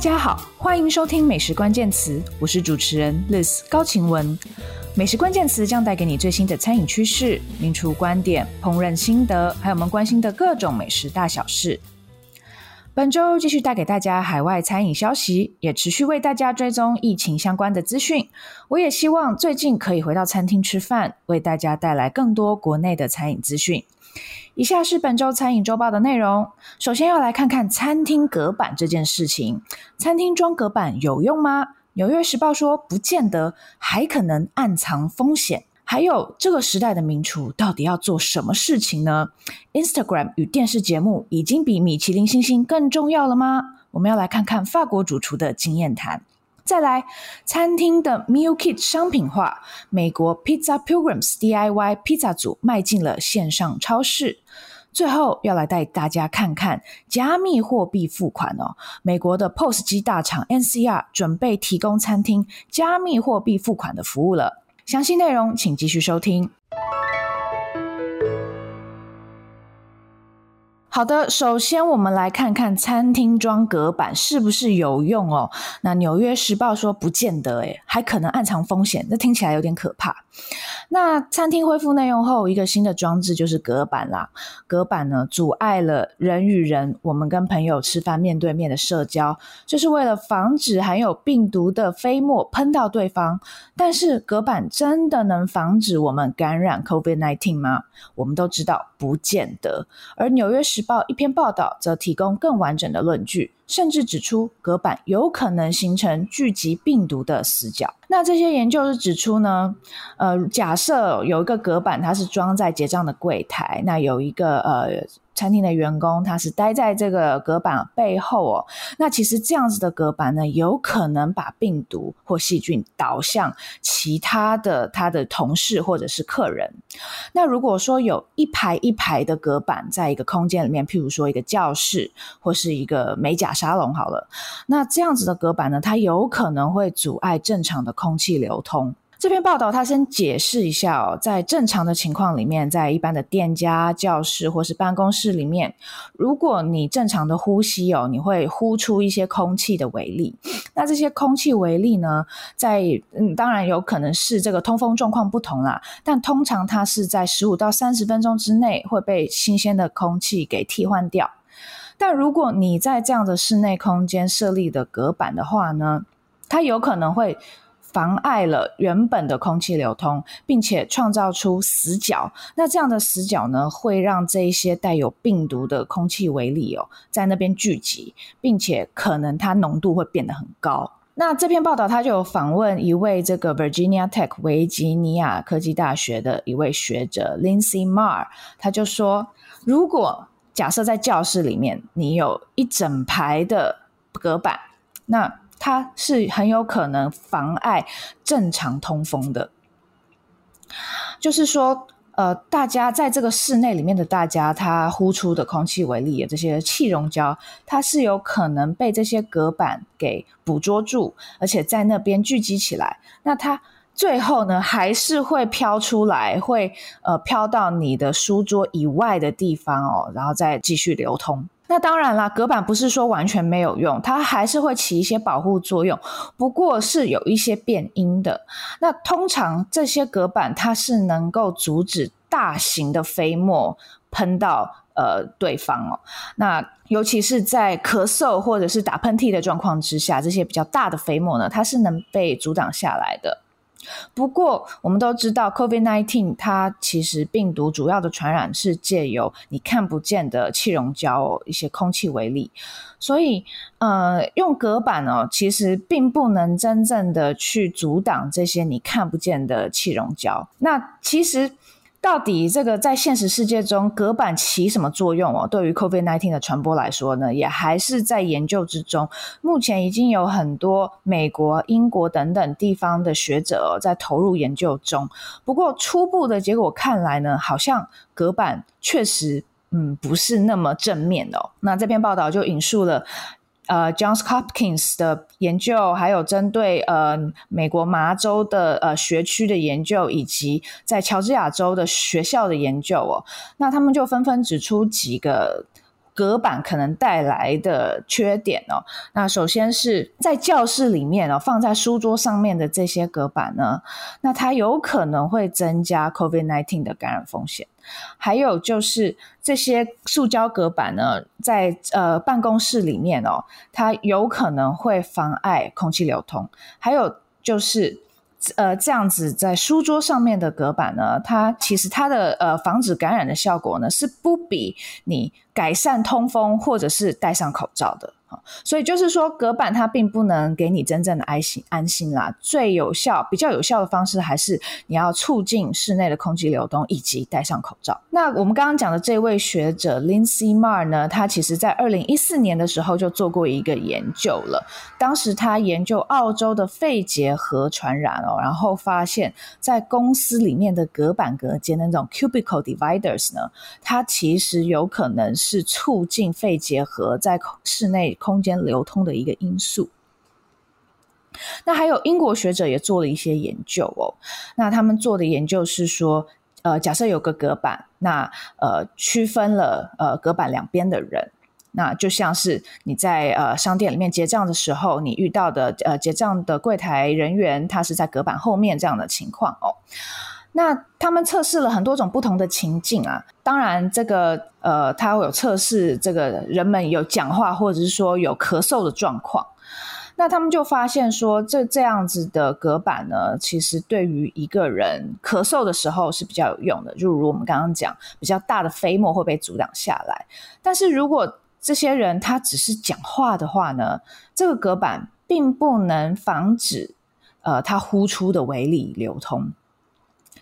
大家好，欢迎收听美食关键词，我是主持人 Liz 高晴雯。美食关键词将带给你最新的餐饮趋势、名厨观点、烹饪心得，还有我们关心的各种美食大小事。本周继续带给大家海外餐饮消息，也持续为大家追踪疫情相关的资讯。我也希望最近可以回到餐厅吃饭，为大家带来更多国内的餐饮资讯。以下是本周餐饮周报的内容。首先要来看看餐厅隔板这件事情。餐厅装隔板有用吗？纽约时报说不见得，还可能暗藏风险。还有这个时代的名厨到底要做什么事情呢？Instagram 与电视节目已经比米其林星星更重要了吗？我们要来看看法国主厨的经验谈。再来，餐厅的 Meal Kit 商品化，美国 Pizza Pilgrims DIY Pizza 组迈进了线上超市。最后要来带大家看看加密货币付款哦，美国的 POS 机大厂 NCR 准备提供餐厅加密货币付款的服务了。详细内容请继续收听。好的，首先我们来看看餐厅装隔板是不是有用哦。那《纽约时报》说不见得，诶，还可能暗藏风险，这听起来有点可怕。那餐厅恢复内用后，一个新的装置就是隔板啦。隔板呢，阻碍了人与人，我们跟朋友吃饭面对面的社交，就是为了防止含有病毒的飞沫喷到对方。但是隔板真的能防止我们感染 COVID-19 吗？我们都知道不见得。而《纽约时报》一篇报道则提供更完整的论据。甚至指出，隔板有可能形成聚集病毒的死角。那这些研究是指出呢，呃，假设有一个隔板，它是装在结账的柜台，那有一个呃。餐厅的员工他是待在这个隔板背后哦，那其实这样子的隔板呢，有可能把病毒或细菌导向其他的他的同事或者是客人。那如果说有一排一排的隔板在一个空间里面，譬如说一个教室或是一个美甲沙龙好了，那这样子的隔板呢，它有可能会阻碍正常的空气流通。这篇报道，他先解释一下哦，在正常的情况里面，在一般的店家、教室或是办公室里面，如果你正常的呼吸哦，你会呼出一些空气的微粒。那这些空气微粒呢，在嗯，当然有可能是这个通风状况不同啦，但通常它是在十五到三十分钟之内会被新鲜的空气给替换掉。但如果你在这样的室内空间设立的隔板的话呢，它有可能会。妨碍了原本的空气流通，并且创造出死角。那这样的死角呢，会让这一些带有病毒的空气微粒哦，在那边聚集，并且可能它浓度会变得很高。那这篇报道他就有访问一位这个 Virginia Tech 维吉尼亚科技大学的一位学者 Lindsay Marr，他就说，如果假设在教室里面你有一整排的隔板，那它是很有可能妨碍正常通风的，就是说，呃，大家在这个室内里面的大家，他呼出的空气为例这些气溶胶，它是有可能被这些隔板给捕捉住，而且在那边聚集起来。那它最后呢，还是会飘出来，会呃飘到你的书桌以外的地方哦，然后再继续流通。那当然啦，隔板不是说完全没有用，它还是会起一些保护作用，不过是有一些变音的。那通常这些隔板它是能够阻止大型的飞沫喷到呃对方哦。那尤其是在咳嗽或者是打喷嚏的状况之下，这些比较大的飞沫呢，它是能被阻挡下来的。不过，我们都知道，COVID-19 它其实病毒主要的传染是借由你看不见的气溶胶一些空气为例，所以呃，用隔板哦，其实并不能真正的去阻挡这些你看不见的气溶胶。那其实。到底这个在现实世界中隔板起什么作用哦？对于 COVID-19 的传播来说呢，也还是在研究之中。目前已经有很多美国、英国等等地方的学者在投入研究中。不过初步的结果看来呢，好像隔板确实嗯不是那么正面哦。那这篇报道就引述了。呃，Johns Hopkins 的研究，还有针对呃美国麻州的呃学区的研究，以及在乔治亚州的学校的研究哦，那他们就纷纷指出几个隔板可能带来的缺点哦，那首先是在教室里面哦，放在书桌上面的这些隔板呢，那它有可能会增加 COVID-19 的感染风险。还有就是这些塑胶隔板呢，在呃办公室里面哦，它有可能会妨碍空气流通。还有就是。呃，这样子在书桌上面的隔板呢，它其实它的呃防止感染的效果呢，是不比你改善通风或者是戴上口罩的。所以就是说，隔板它并不能给你真正的安心安心啦。最有效、比较有效的方式，还是你要促进室内的空气流动，以及戴上口罩。那我们刚刚讲的这位学者 Lindsay Mar 呢，他其实在二零一四年的时候就做过一个研究了。当时他研究澳洲的肺结核传染哦，然后发现，在公司里面的隔板隔间那种 cubicle dividers 呢，它其实有可能是促进肺结核在室内。空间流通的一个因素。那还有英国学者也做了一些研究哦。那他们做的研究是说，呃，假设有个隔板，那呃区分了呃隔板两边的人，那就像是你在呃商店里面结账的时候，你遇到的呃结账的柜台人员，他是在隔板后面这样的情况哦。那他们测试了很多种不同的情境啊，当然这个呃，他会有测试这个人们有讲话或者是说有咳嗽的状况。那他们就发现说，这这样子的隔板呢，其实对于一个人咳嗽的时候是比较有用的，就如我们刚刚讲，比较大的飞沫会被阻挡下来。但是如果这些人他只是讲话的话呢，这个隔板并不能防止呃他呼出的微粒流通。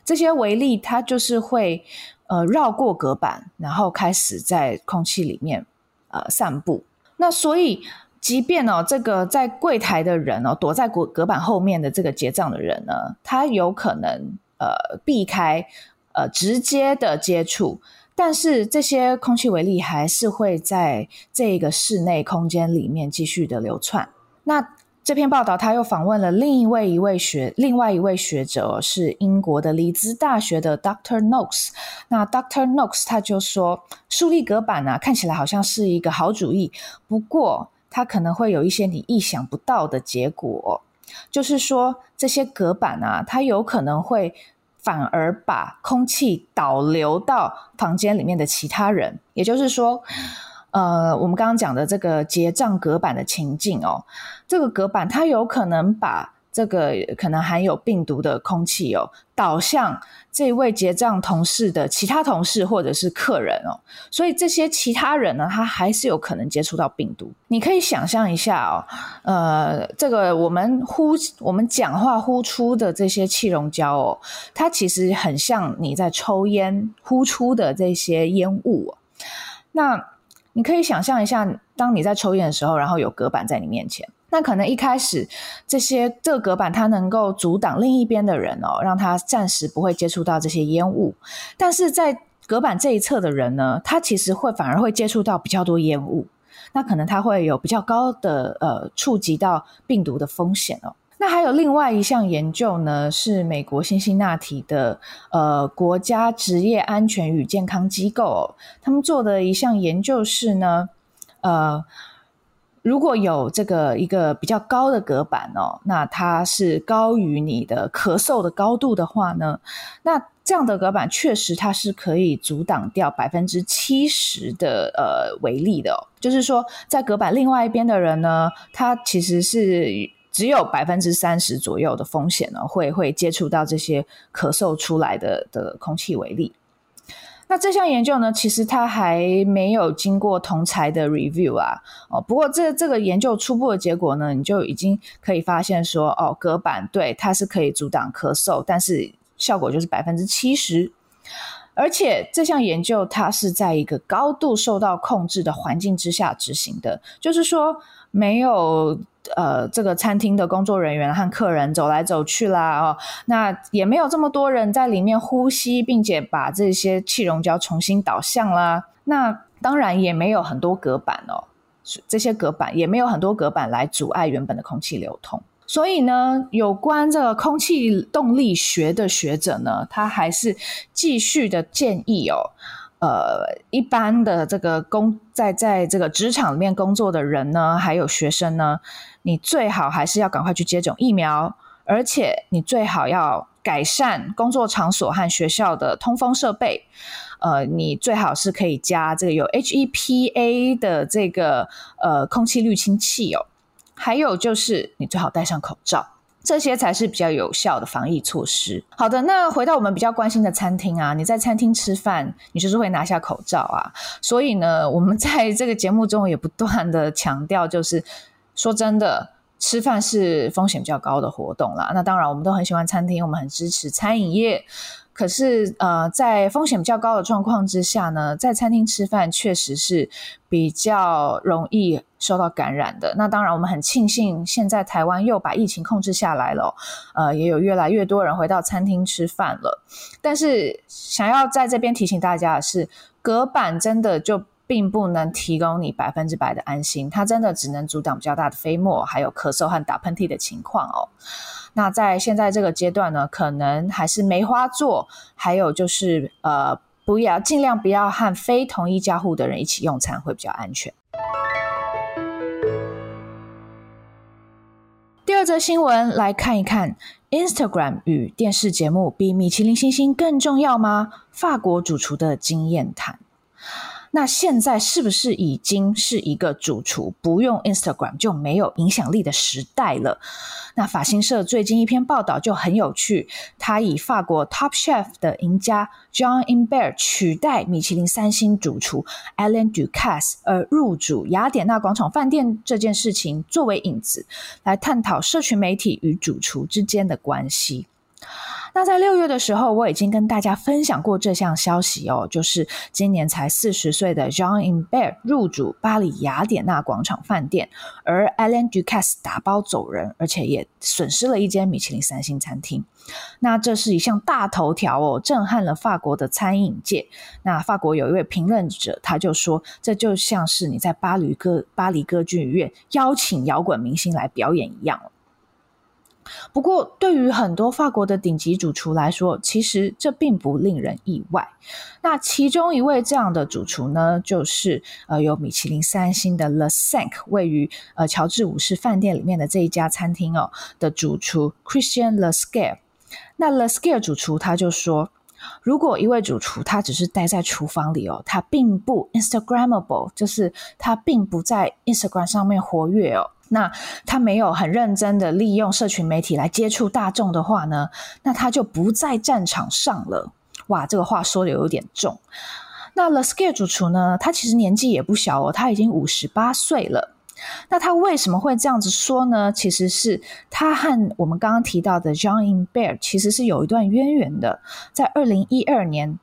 这些微粒它就是会呃绕过隔板，然后开始在空气里面呃散布。那所以，即便哦这个在柜台的人哦躲在隔隔板后面的这个结账的人呢，他有可能呃避开呃直接的接触，但是这些空气微粒还是会在这个室内空间里面继续的流窜。那这篇报道，他又访问了另一位一位学，另外一位学者是英国的利兹大学的 Dr. Noakes。那 Dr. Noakes 他就说，树立隔板啊，看起来好像是一个好主意，不过它可能会有一些你意想不到的结果，就是说这些隔板啊，它有可能会反而把空气导流到房间里面的其他人，也就是说。呃，我们刚刚讲的这个结账隔板的情境哦，这个隔板它有可能把这个可能含有病毒的空气哦导向这位结账同事的其他同事或者是客人哦，所以这些其他人呢，他还是有可能接触到病毒。你可以想象一下哦，呃，这个我们呼我们讲话呼出的这些气溶胶哦，它其实很像你在抽烟呼出的这些烟雾，那。你可以想象一下，当你在抽烟的时候，然后有隔板在你面前，那可能一开始这些这个隔板它能够阻挡另一边的人哦，让他暂时不会接触到这些烟雾。但是在隔板这一侧的人呢，他其实会反而会接触到比较多烟雾，那可能他会有比较高的呃触及到病毒的风险哦。那还有另外一项研究呢，是美国辛辛那提的呃国家职业安全与健康机构，他们做的一项研究是呢，呃，如果有这个一个比较高的隔板哦，那它是高于你的咳嗽的高度的话呢，那这样的隔板确实它是可以阻挡掉百分之七十的呃微粒的哦，就是说在隔板另外一边的人呢，他其实是。只有百分之三十左右的风险呢，会会接触到这些咳嗽出来的的空气为例。那这项研究呢，其实它还没有经过同侪的 review 啊。哦，不过这这个研究初步的结果呢，你就已经可以发现说，哦，隔板对它是可以阻挡咳嗽，但是效果就是百分之七十。而且这项研究它是在一个高度受到控制的环境之下执行的，就是说没有。呃，这个餐厅的工作人员和客人走来走去啦，哦，那也没有这么多人在里面呼吸，并且把这些气溶胶重新导向啦。那当然也没有很多隔板哦，这些隔板也没有很多隔板来阻碍原本的空气流通。所以呢，有关这个空气动力学的学者呢，他还是继续的建议哦。呃，一般的这个工在在这个职场里面工作的人呢，还有学生呢，你最好还是要赶快去接种疫苗，而且你最好要改善工作场所和学校的通风设备。呃，你最好是可以加这个有 HEPA 的这个呃空气滤清器哦。还有就是，你最好戴上口罩。这些才是比较有效的防疫措施。好的，那回到我们比较关心的餐厅啊，你在餐厅吃饭，你就是会拿下口罩啊。所以呢，我们在这个节目中也不断的强调，就是说真的，吃饭是风险比较高的活动啦。那当然，我们都很喜欢餐厅，我们很支持餐饮业。可是，呃，在风险比较高的状况之下呢，在餐厅吃饭确实是比较容易受到感染的。那当然，我们很庆幸现在台湾又把疫情控制下来了，呃，也有越来越多人回到餐厅吃饭了。但是，想要在这边提醒大家的是，隔板真的就并不能提供你百分之百的安心，它真的只能阻挡比较大的飞沫，还有咳嗽和打喷嚏的情况哦。那在现在这个阶段呢，可能还是梅花座，还有就是呃，不要尽量不要和非同一家户的人一起用餐，会比较安全。第二则新闻来看一看，Instagram 与电视节目比米其林星星更重要吗？法国主厨的经验谈。那现在是不是已经是一个主厨不用 Instagram 就没有影响力的时代了？那法新社最近一篇报道就很有趣，他以法国 Top Chef 的赢家 John i m b e r 取代米其林三星主厨 Alan Ducasse 而入主雅典娜广场饭店这件事情作为引子，来探讨社群媒体与主厨之间的关系。那在六月的时候，我已经跟大家分享过这项消息哦，就是今年才四十岁的 John Imbert 入主巴黎雅典娜广场饭店，而 Alan Ducasse 打包走人，而且也损失了一间米其林三星餐厅。那这是一项大头条哦，震撼了法国的餐饮界。那法国有一位评论者，他就说，这就像是你在巴黎歌巴黎歌剧院邀请摇滚明星来表演一样。不过，对于很多法国的顶级主厨来说，其实这并不令人意外。那其中一位这样的主厨呢，就是呃有米其林三星的 Le Sank，位于呃乔治五世饭店里面的这一家餐厅哦的主厨 Christian Le Scare。那 Le Scare 主厨他就说，如果一位主厨他只是待在厨房里哦，他并不 Instagramable，就是他并不在 Instagram 上面活跃哦。那他没有很认真的利用社群媒体来接触大众的话呢，那他就不在战场上了。哇，这个话说的有点重。那 l e s c a r e 主厨呢，他其实年纪也不小哦，他已经五十八岁了。那他为什么会这样子说呢？其实是他和我们刚刚提到的 John In Bear 其实是有一段渊源的。在二零一二年。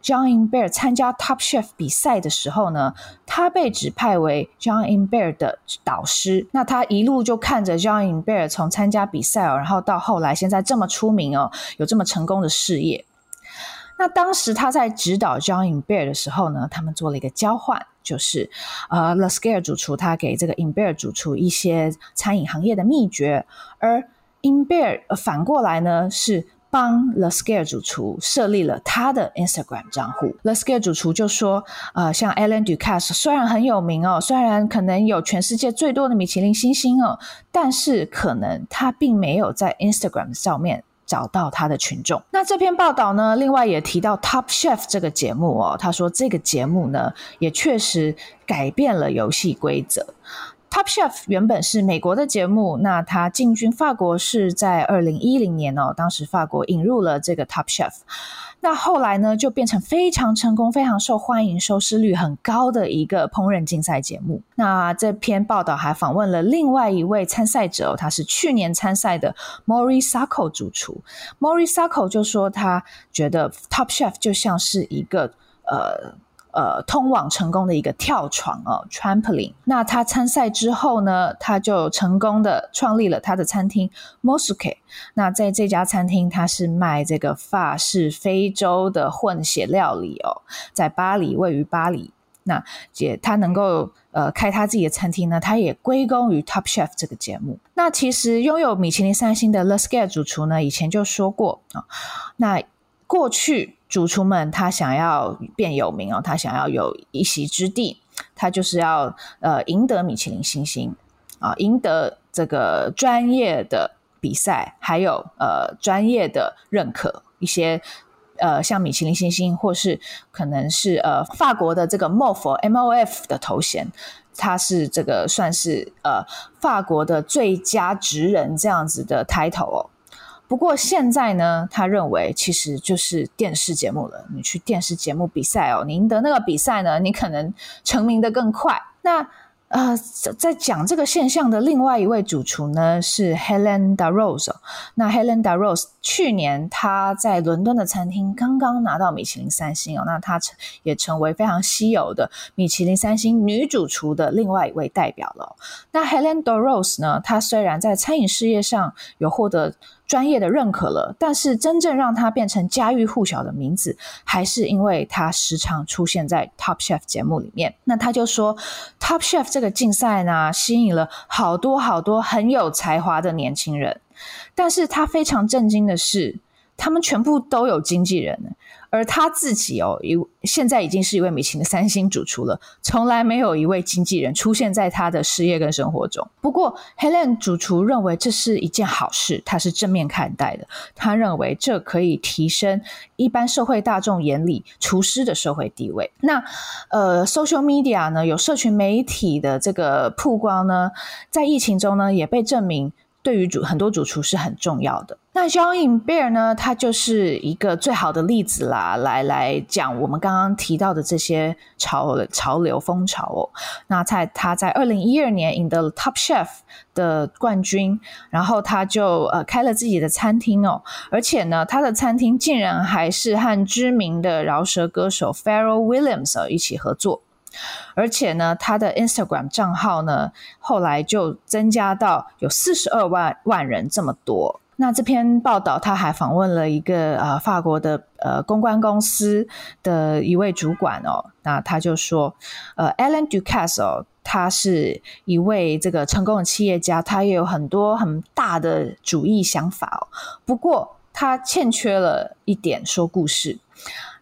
，John In Bear 参加 Top Chef 比赛的时候呢，他被指派为 John In Bear 的导师。那他一路就看着 John In Bear 从参加比赛哦，然后到后来现在这么出名哦，有这么成功的事业。那当时他在指导 John In Bear 的时候呢，他们做了一个交换，就是呃 Lescure 主厨他给这个 Imbert 主厨一些餐饮行业的秘诀，而 Imbert 反过来呢是。帮 Lescure 主厨设立了他的 Instagram 账户。Lescure 主厨就说：“呃，像 Alan Ducasse 虽然很有名哦，虽然可能有全世界最多的米其林星星哦，但是可能他并没有在 Instagram 上面找到他的群众。”那这篇报道呢，另外也提到 Top Chef 这个节目哦，他说这个节目呢，也确实改变了游戏规则。Top Chef 原本是美国的节目，那它进军法国是在二零一零年哦，当时法国引入了这个 Top Chef，那后来呢就变成非常成功、非常受欢迎、收视率很高的一个烹饪竞赛节目。那这篇报道还访问了另外一位参赛者，他是去年参赛的 Maurice Sacco 主厨。Maurice Sacco 就说他觉得 Top Chef 就像是一个呃。呃，通往成功的一个跳床哦，trampoline。那他参赛之后呢，他就成功的创立了他的餐厅 Moussouket。那在这家餐厅，他是卖这个法式非洲的混血料理哦，在巴黎，位于巴黎。那也他能够呃开他自己的餐厅呢，他也归功于 Top Chef 这个节目。那其实拥有米其林三星的 Lescure 主厨呢，以前就说过啊、那过去。主厨们他想要变有名哦，他想要有一席之地，他就是要呃赢得米其林星星啊，赢得这个专业的比赛，还有呃专业的认可，一些呃像米其林星星，或是可能是呃法国的这个 MOF M O F 的头衔，他是这个算是呃法国的最佳职人这样子的 title 哦。不过现在呢，他认为其实就是电视节目了。你去电视节目比赛哦，你赢得那个比赛呢，你可能成名得更快。那呃，在讲这个现象的另外一位主厨呢，是 Helen Da Rose。那 Helen Da Rose 去年她在伦敦的餐厅刚刚拿到米其林三星哦，那她成也成为非常稀有的米其林三星女主厨的另外一位代表了。那 Helen Da Rose 呢，她虽然在餐饮事业上有获得专业的认可了，但是真正让他变成家喻户晓的名字，还是因为他时常出现在 Top Chef 节目里面。那他就说，Top Chef 这个竞赛呢，吸引了好多好多很有才华的年轻人，但是他非常震惊的是，他们全部都有经纪人。而他自己哦，一现在已经是一位米其林三星主厨了，从来没有一位经纪人出现在他的事业跟生活中。不过，Helen 主厨认为这是一件好事，他是正面看待的。他认为这可以提升一般社会大众眼里厨师的社会地位。那呃，social media 呢，有社群媒体的这个曝光呢，在疫情中呢，也被证明。对于主很多主厨是很重要的。那 Jean Imbert 呢，他就是一个最好的例子啦，来来讲我们刚刚提到的这些潮潮流风潮哦。那在他在二零一二年赢得了 Top Chef 的冠军，然后他就呃开了自己的餐厅哦，而且呢，他的餐厅竟然还是和知名的饶舌歌手 Pharrell Williams 一起合作。而且呢，他的 Instagram 账号呢，后来就增加到有四十二万万人这么多。那这篇报道他还访问了一个呃法国的呃公关公司的一位主管哦，那他就说，呃，Alan Ducasse 哦，他是一位这个成功的企业家，他也有很多很大的主意想法哦，不过他欠缺了一点说故事。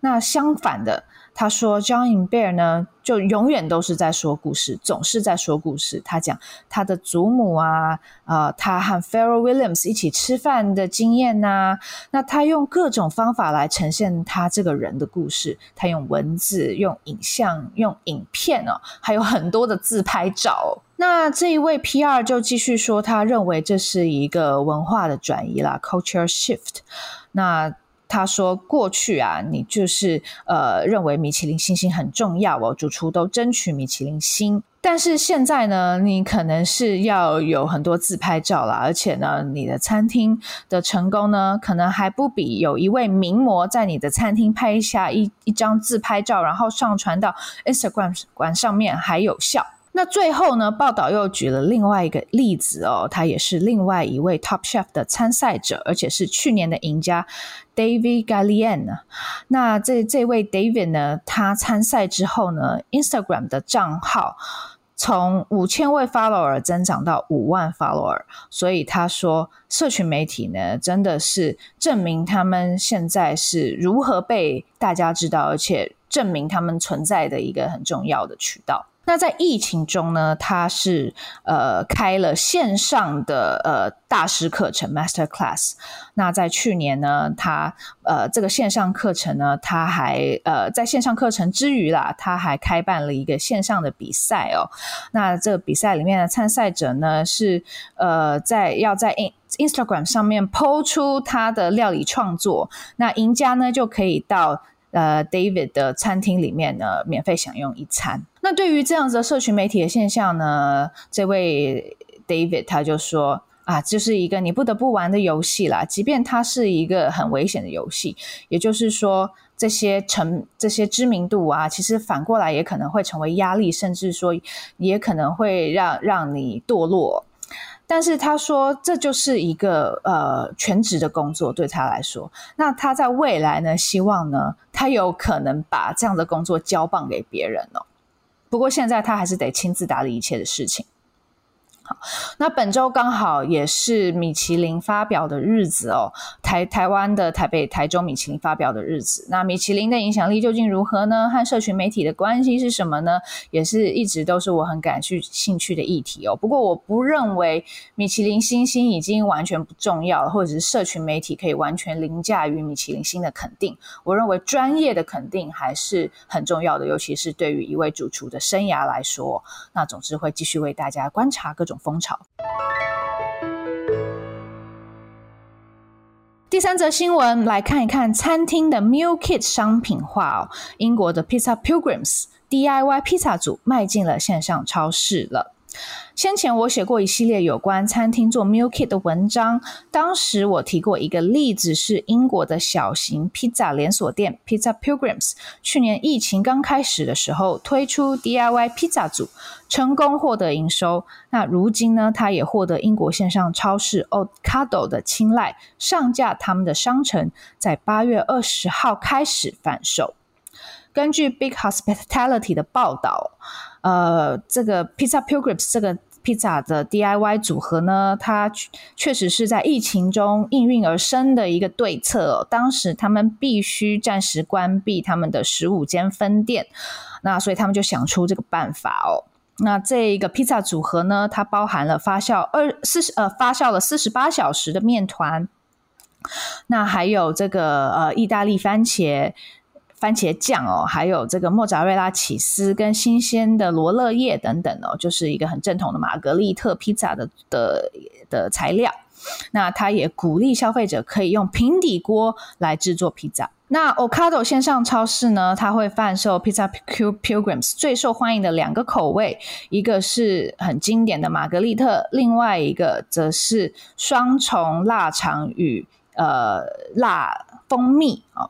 那相反的。他说，John Bear 呢，就永远都是在说故事，总是在说故事。他讲他的祖母啊，呃，他和 Pharrell Williams 一起吃饭的经验呐、那他用各种方法来呈现他这个人的故事。他用文字、用影像、用影片哦，还有很多的自拍照。那这一位 PR 就继续说，他认为这是一个文化的转移啦，culture shift。那他说：“过去啊，你就是呃认为米其林星星很重要哦，主厨都争取米其林星。但是现在呢，你可能是要有很多自拍照了，而且呢，你的餐厅的成功呢，可能还不比有一位名模在你的餐厅拍下一一张自拍照，然后上传到 Instagram 馆上面还有效。”那最后呢，报道又举了另外一个例子哦，他也是另外一位 Top Chef 的参赛者，而且是去年的赢家 David Gallienne。那这这位 David 呢，他参赛之后呢，Instagram 的账号从五千位 follower 增长到五万 follower，所以他说，社群媒体呢，真的是证明他们现在是如何被大家知道，而且证明他们存在的一个很重要的渠道。那在疫情中呢，他是呃开了线上的呃大师课程 Master Class。那在去年呢，他呃这个线上课程呢，他还呃在线上课程之余啦，他还开办了一个线上的比赛哦。那这个比赛里面的参赛者呢，是呃在要在 in Instagram 上面 po 出他的料理创作，那赢家呢就可以到。呃，David 的餐厅里面呢，免费享用一餐。那对于这样子的社群媒体的现象呢，这位 David 他就说啊，就是一个你不得不玩的游戏啦，即便它是一个很危险的游戏。也就是说，这些成这些知名度啊，其实反过来也可能会成为压力，甚至说也可能会让让你堕落。但是他说，这就是一个呃全职的工作对他来说。那他在未来呢，希望呢，他有可能把这样的工作交棒给别人哦。不过现在他还是得亲自打理一切的事情。好，那本周刚好也是米其林发表的日子哦，台台湾的台北、台中米其林发表的日子。那米其林的影响力究竟如何呢？和社群媒体的关系是什么呢？也是一直都是我很感兴趣的议题哦。不过我不认为米其林星星已经完全不重要了，或者是社群媒体可以完全凌驾于米其林星的肯定。我认为专业的肯定还是很重要的，尤其是对于一位主厨的生涯来说。那总之会继续为大家观察各种。风潮。第三则新闻，来看一看餐厅的 Meal Kit 商品化哦。英国的 Pizza Pilgrims DIY 披萨组迈进了线上超市了。先前我写过一系列有关餐厅做 meal kit 的文章，当时我提过一个例子，是英国的小型披萨连锁店 Pizza Pilgrims，去年疫情刚开始的时候推出 DIY 披萨组，成功获得营收。那如今呢，它也获得英国线上超市 odcado 的青睐，上架他们的商城，在八月二十号开始贩售。根据 Big Hospitality 的报道，呃，这个 Pizza Pilgrims 这个 Pizza 的 DIY 组合呢，它确实是在疫情中应运而生的一个对策哦。当时他们必须暂时关闭他们的十五间分店，那所以他们就想出这个办法哦。那这一个披萨组合呢，它包含了发酵二四十呃发酵了四十八小时的面团，那还有这个呃意大利番茄。番茄酱哦，还有这个莫扎瑞拉起司跟新鲜的罗勒叶等等哦，就是一个很正统的玛格丽特披萨的的的材料。那他也鼓励消费者可以用平底锅来制作披萨。那 Ocado 线上超市呢，它会贩售 Pizza Pilgrims 最受欢迎的两个口味，一个是很经典的玛格丽特，另外一个则是双重腊肠与呃辣蜂蜜哦。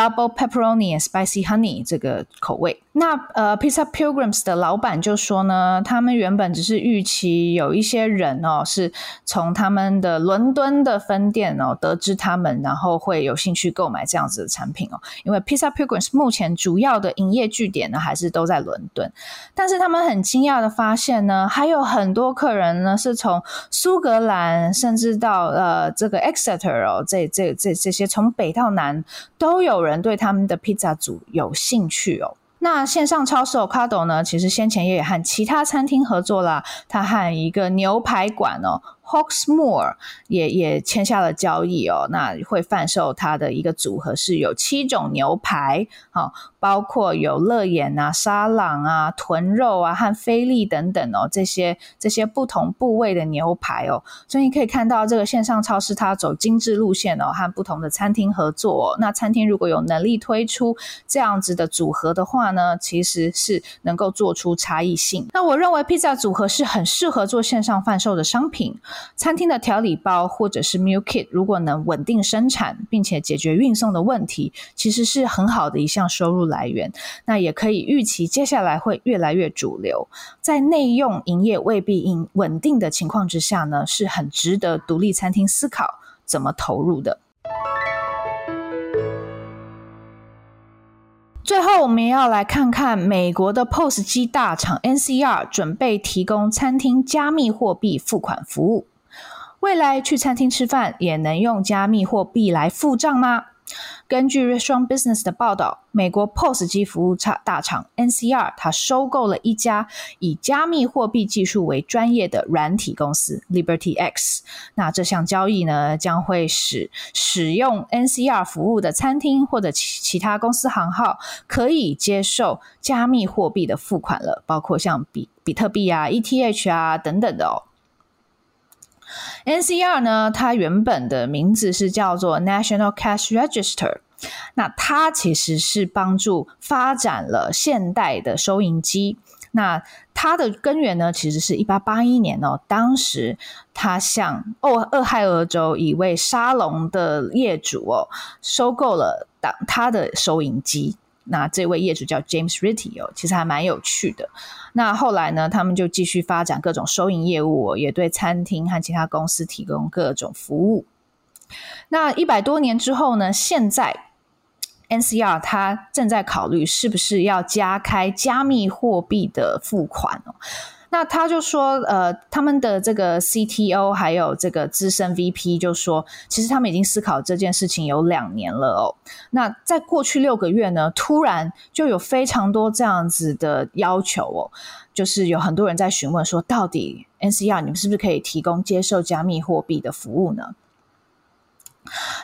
Double pepperoni and spicy honey 这个口味。那呃，Pizza Pilgrims 的老板就说呢，他们原本只是预期有一些人哦，是从他们的伦敦的分店哦得知他们，然后会有兴趣购买这样子的产品哦。因为 Pizza Pilgrims 目前主要的营业据点呢还是都在伦敦，但是他们很惊讶的发现呢，还有很多客人呢是从苏格兰甚至到呃这个 Exeter 哦，这这这这些从北到南都有人人对他们的披萨组有兴趣哦。那线上超市 Ocado 呢，其实先前也和其他餐厅合作啦，他和一个牛排馆哦。Hawksmoor 也也签下了交易哦，那会贩售它的一个组合是有七种牛排，好，包括有乐眼啊、沙朗啊、豚肉啊和菲力等等哦，这些这些不同部位的牛排哦，所以你可以看到这个线上超市它走精致路线哦，和不同的餐厅合作哦。那餐厅如果有能力推出这样子的组合的话呢，其实是能够做出差异性。那我认为披萨组合是很适合做线上贩售的商品。餐厅的调理包或者是 meal kit，如果能稳定生产，并且解决运送的问题，其实是很好的一项收入来源。那也可以预期接下来会越来越主流。在内用营业未必稳定的情况之下呢，是很值得独立餐厅思考怎么投入的。最后，我们也要来看看美国的 POS 机大厂 NCR 准备提供餐厅加密货币付款服务。未来去餐厅吃饭也能用加密货币来付账吗？根据 Restaurant Business 的报道，美国 POS 机服务大厂 NCR，它收购了一家以加密货币技术为专业的软体公司 LibertyX。那这项交易呢，将会使使用 NCR 服务的餐厅或者其其他公司行号可以接受加密货币的付款了，包括像比比特币啊、ETH 啊等等的哦。NCR 呢，它原本的名字是叫做 National Cash Register，那它其实是帮助发展了现代的收银机。那它的根源呢，其实是一八八一年哦，当时他向俄俄亥俄州一位沙龙的业主哦，收购了当他的收银机。那这位业主叫 James Ritty 哦，其实还蛮有趣的。那后来呢，他们就继续发展各种收银业务，也对餐厅和其他公司提供各种服务。那一百多年之后呢，现在 NCR 它正在考虑是不是要加开加密货币的付款哦。那他就说，呃，他们的这个 CTO 还有这个资深 VP 就说，其实他们已经思考这件事情有两年了哦。那在过去六个月呢，突然就有非常多这样子的要求哦，就是有很多人在询问说，到底 NCR 你们是不是可以提供接受加密货币的服务呢？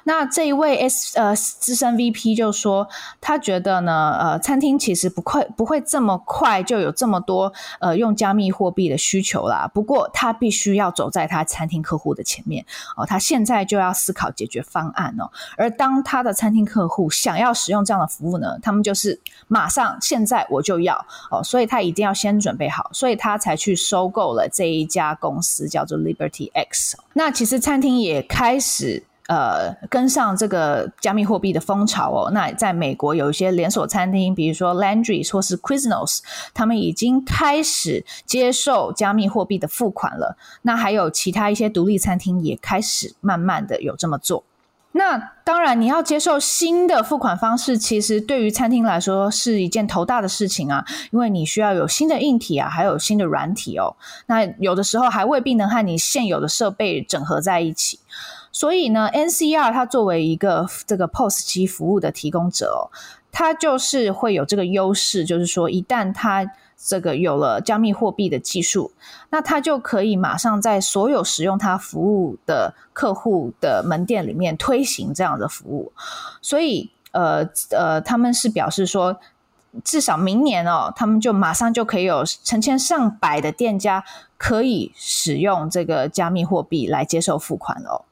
那这一位 S 呃资深 VP 就说，他觉得呢，呃，餐厅其实不快不会这么快就有这么多呃用加密货币的需求啦。不过他必须要走在他餐厅客户的前面哦，他现在就要思考解决方案哦。而当他的餐厅客户想要使用这样的服务呢，他们就是马上现在我就要哦，所以他一定要先准备好，所以他才去收购了这一家公司，叫做 Liberty X。那其实餐厅也开始。呃，跟上这个加密货币的风潮哦。那在美国有一些连锁餐厅，比如说 Landry 或是 Quiznos，他们已经开始接受加密货币的付款了。那还有其他一些独立餐厅也开始慢慢的有这么做。那当然，你要接受新的付款方式，其实对于餐厅来说是一件头大的事情啊，因为你需要有新的硬体啊，还有新的软体哦。那有的时候还未必能和你现有的设备整合在一起。所以呢，NCR 它作为一个这个 POS 机服务的提供者哦，它就是会有这个优势，就是说一旦它这个有了加密货币的技术，那它就可以马上在所有使用它服务的客户的门店里面推行这样的服务。所以，呃呃，他们是表示说，至少明年哦，他们就马上就可以有成千上百的店家可以使用这个加密货币来接受付款了哦。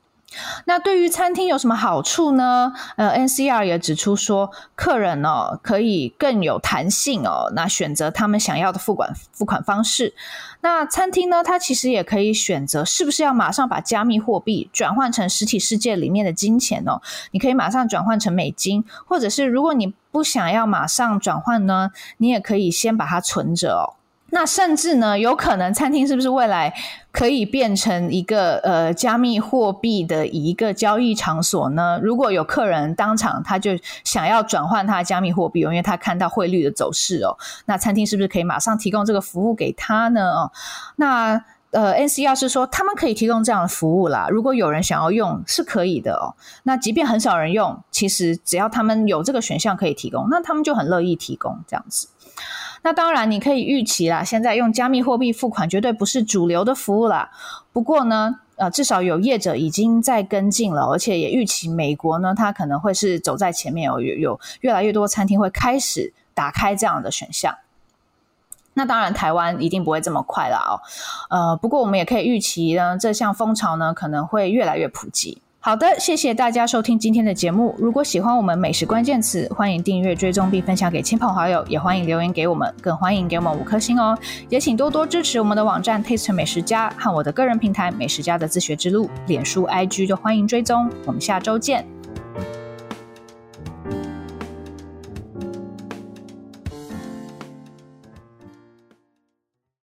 那对于餐厅有什么好处呢？呃，NCR 也指出说，客人哦可以更有弹性哦，那选择他们想要的付款付款方式。那餐厅呢，它其实也可以选择是不是要马上把加密货币转换成实体世界里面的金钱哦。你可以马上转换成美金，或者是如果你不想要马上转换呢，你也可以先把它存着哦。那甚至呢，有可能餐厅是不是未来可以变成一个呃加密货币的一个交易场所呢？如果有客人当场他就想要转换他的加密货币，因为他看到汇率的走势哦，那餐厅是不是可以马上提供这个服务给他呢？哦，那呃，NCR 是说他们可以提供这样的服务啦。如果有人想要用，是可以的哦。那即便很少人用，其实只要他们有这个选项可以提供，那他们就很乐意提供这样子。那当然，你可以预期啦。现在用加密货币付款绝对不是主流的服务啦。不过呢，呃，至少有业者已经在跟进了，而且也预期美国呢，它可能会是走在前面哦。有有越来越多餐厅会开始打开这样的选项。那当然，台湾一定不会这么快了哦。呃，不过我们也可以预期呢，这项风潮呢可能会越来越普及。好的，谢谢大家收听今天的节目。如果喜欢我们美食关键词，欢迎订阅、追踪并分享给亲朋好友，也欢迎留言给我们，更欢迎给我们五颗星哦。也请多多支持我们的网站 Taste 美食家和我的个人平台美食家的自学之路，脸书、IG 都欢迎追踪。我们下周见。